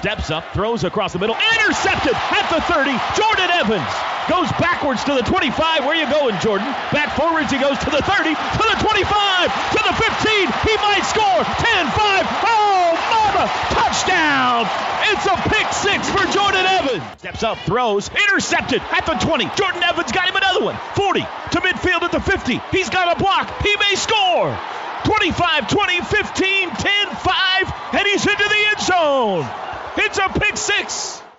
Steps up, throws across the middle, intercepted at the 30. Jordan Evans goes backwards to the 25. Where you going, Jordan? Back forwards, he goes to the 30, to the 25, to the 15. He might score. 10 5. Oh, mama! Touchdown! It's a pick six for Jordan Evans. Steps up, throws, intercepted at the 20. Jordan Evans got him another one. 40 to midfield at the 50. He's got a block. He may score. 25, 20, 15, 10, 5, and he's into the end zone. It's a pick six.